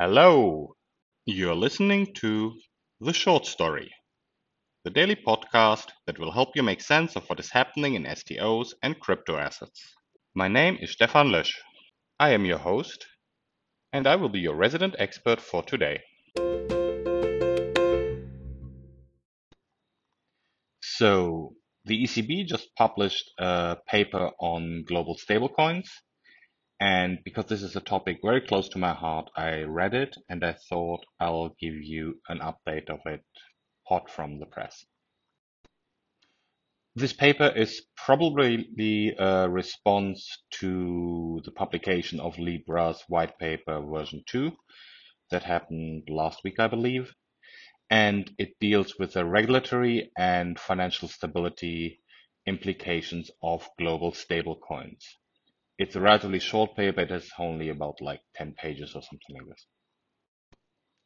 Hello, you're listening to The Short Story, the daily podcast that will help you make sense of what is happening in STOs and crypto assets. My name is Stefan Lösch. I am your host, and I will be your resident expert for today. So, the ECB just published a paper on global stablecoins and because this is a topic very close to my heart, I read it and I thought I'll give you an update of it hot from the press. This paper is probably a uh, response to the publication of Libra's white paper version 2 that happened last week, I believe. And it deals with the regulatory and financial stability implications of global stablecoins it's a relatively short paper. It has only about like 10 pages or something like this.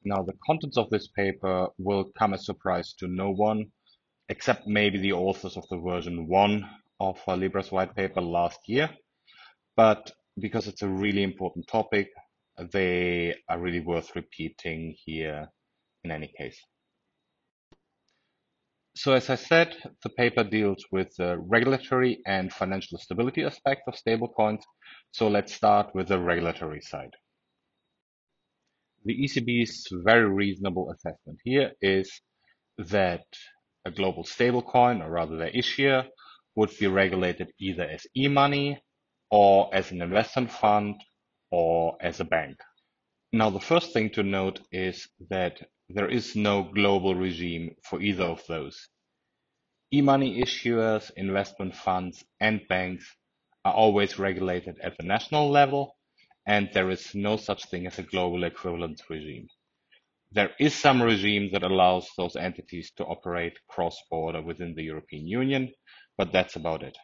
Now, the contents of this paper will come as surprise to no one, except maybe the authors of the version 1 of Libra's white paper last year. But because it's a really important topic, they are really worth repeating here in any case. So as I said, the paper deals with the regulatory and financial stability aspect of stablecoins. So let's start with the regulatory side. The ECB's very reasonable assessment here is that a global stablecoin, or rather their issuer, would be regulated either as e-money or as an investment fund or as a bank. Now, the first thing to note is that there is no global regime for either of those. E-money issuers, investment funds, and banks are always regulated at the national level, and there is no such thing as a global equivalence regime. There is some regime that allows those entities to operate cross-border within the European Union, but that's about it.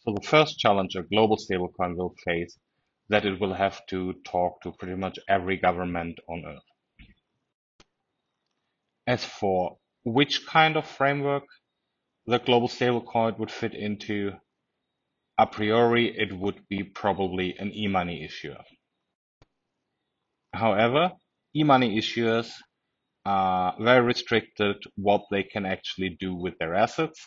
So the first challenge a global stablecoin will face that it will have to talk to pretty much every government on earth. As for which kind of framework the global stablecoin would fit into, a priori it would be probably an e-money issuer. However, e-money issuers are very restricted what they can actually do with their assets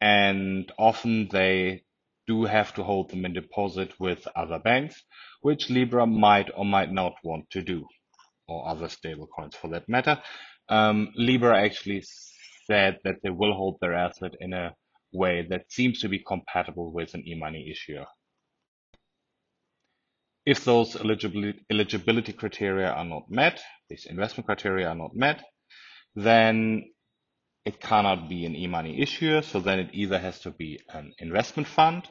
and often they do have to hold them in deposit with other banks, which Libra might or might not want to do, or other stablecoins for that matter. Um, Libra actually said that they will hold their asset in a way that seems to be compatible with an e-money issuer. If those eligibility, eligibility criteria are not met, these investment criteria are not met, then it cannot be an e-money issuer. So then it either has to be an investment fund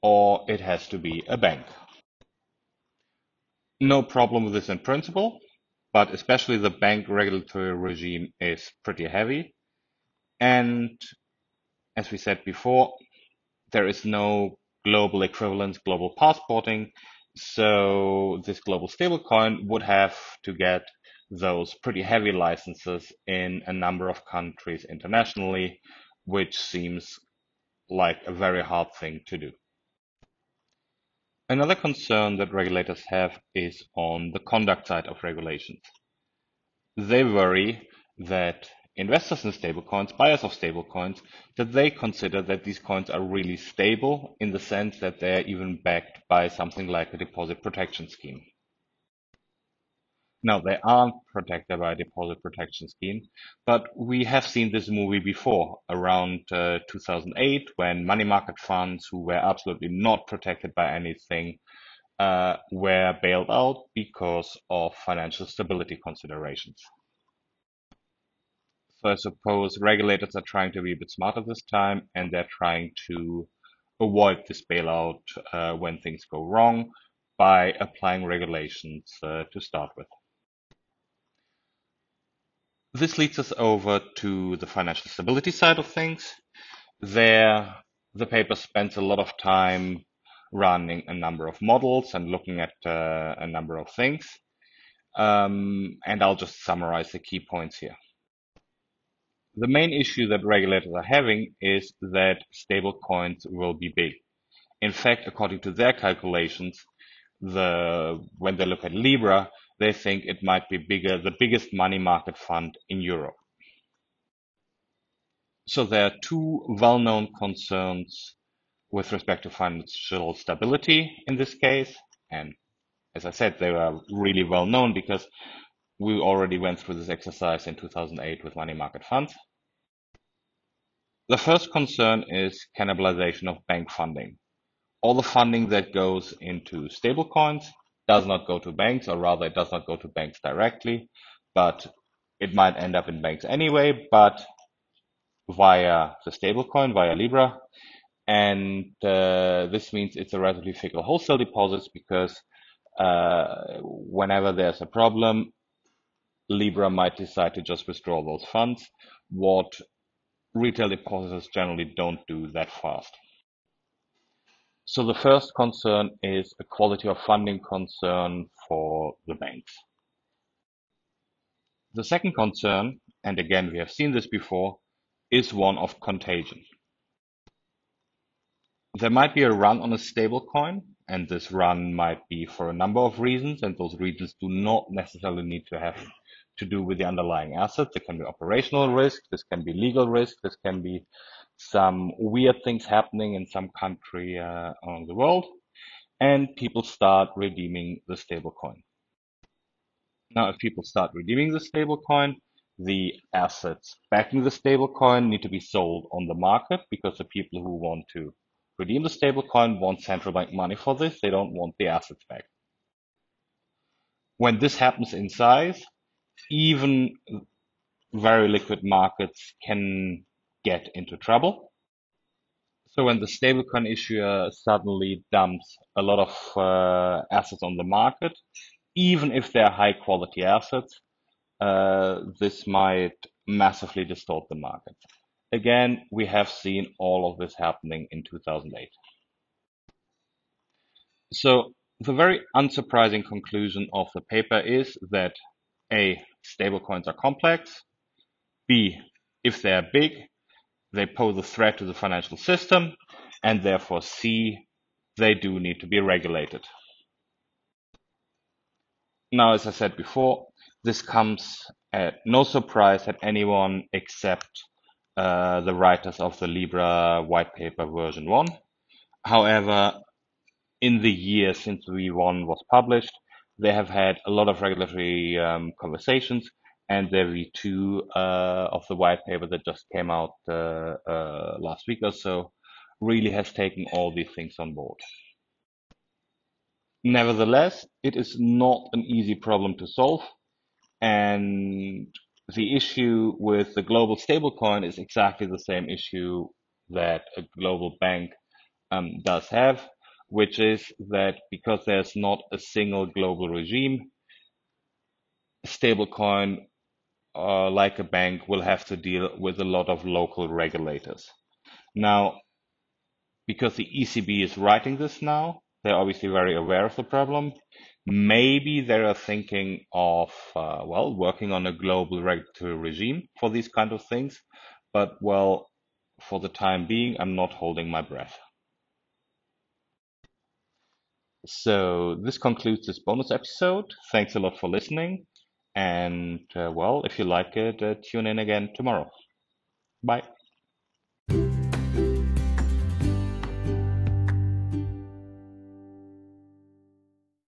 or it has to be a bank. No problem with this in principle, but especially the bank regulatory regime is pretty heavy. And as we said before, there is no global equivalence, global passporting. So this global stablecoin would have to get those pretty heavy licenses in a number of countries internationally, which seems like a very hard thing to do. Another concern that regulators have is on the conduct side of regulations. They worry that investors in stablecoins, buyers of stablecoins, that they consider that these coins are really stable in the sense that they're even backed by something like a deposit protection scheme. No, they aren't protected by a deposit protection scheme, but we have seen this movie before around uh, 2008 when money market funds who were absolutely not protected by anything uh, were bailed out because of financial stability considerations. So I suppose regulators are trying to be a bit smarter this time and they're trying to avoid this bailout uh, when things go wrong by applying regulations uh, to start with. This leads us over to the financial stability side of things. There, the paper spends a lot of time running a number of models and looking at uh, a number of things. Um, and I'll just summarize the key points here. The main issue that regulators are having is that stablecoins will be big. In fact, according to their calculations, the when they look at Libra, they think it might be bigger, the biggest money market fund in Europe. So there are two well-known concerns with respect to financial stability in this case. And as I said, they are really well known because we already went through this exercise in 2008 with money market funds. The first concern is cannibalization of bank funding. All the funding that goes into stablecoins does not go to banks, or rather, it does not go to banks directly, but it might end up in banks anyway, but via the stablecoin, via Libra. And uh, this means it's a relatively fickle wholesale deposits because uh, whenever there's a problem, Libra might decide to just withdraw those funds, what retail depositors generally don't do that fast. So the first concern is a quality of funding concern for the banks. The second concern, and again, we have seen this before, is one of contagion. There might be a run on a stablecoin, and this run might be for a number of reasons, and those reasons do not necessarily need to have to do with the underlying asset. There can be operational risk, this can be legal risk, this can be some weird things happening in some country uh, around the world, and people start redeeming the stablecoin. Now, if people start redeeming the stablecoin, the assets backing the stablecoin need to be sold on the market because the people who want to redeem the stablecoin want central bank money for this. They don't want the assets back. When this happens in size, even very liquid markets can get into trouble. So when the stablecoin issuer suddenly dumps a lot of uh, assets on the market, even if they're high quality assets, uh, this might massively distort the market. Again, we have seen all of this happening in 2008. So the very unsurprising conclusion of the paper is that A, stablecoins are complex, B, if they are big, they pose a threat to the financial system, and therefore C, they do need to be regulated. Now, as I said before, this comes at no surprise at anyone except uh, the writers of the Libra white paper version 1. However, in the year since V1 was published, they have had a lot of regulatory um, conversations, and the V2 uh, of the white paper that just came out uh, uh, last week or so really has taken all these things on board. Nevertheless, it is not an easy problem to solve, and the issue with the global stablecoin is exactly the same issue that a global bank um, does have, which is that because there's not a single global regime, stablecoin, uh, like a bank, will have to deal with a lot of local regulators. Now, because the ECB is writing this now, they're obviously very aware of the problem. Maybe they are thinking of, uh, well, working on a global regulatory regime for these kind of things. But, well, for the time being, I'm not holding my breath. So this concludes this bonus episode. Thanks a lot for listening. And, uh, well, if you like it, uh, tune in again tomorrow. Bye.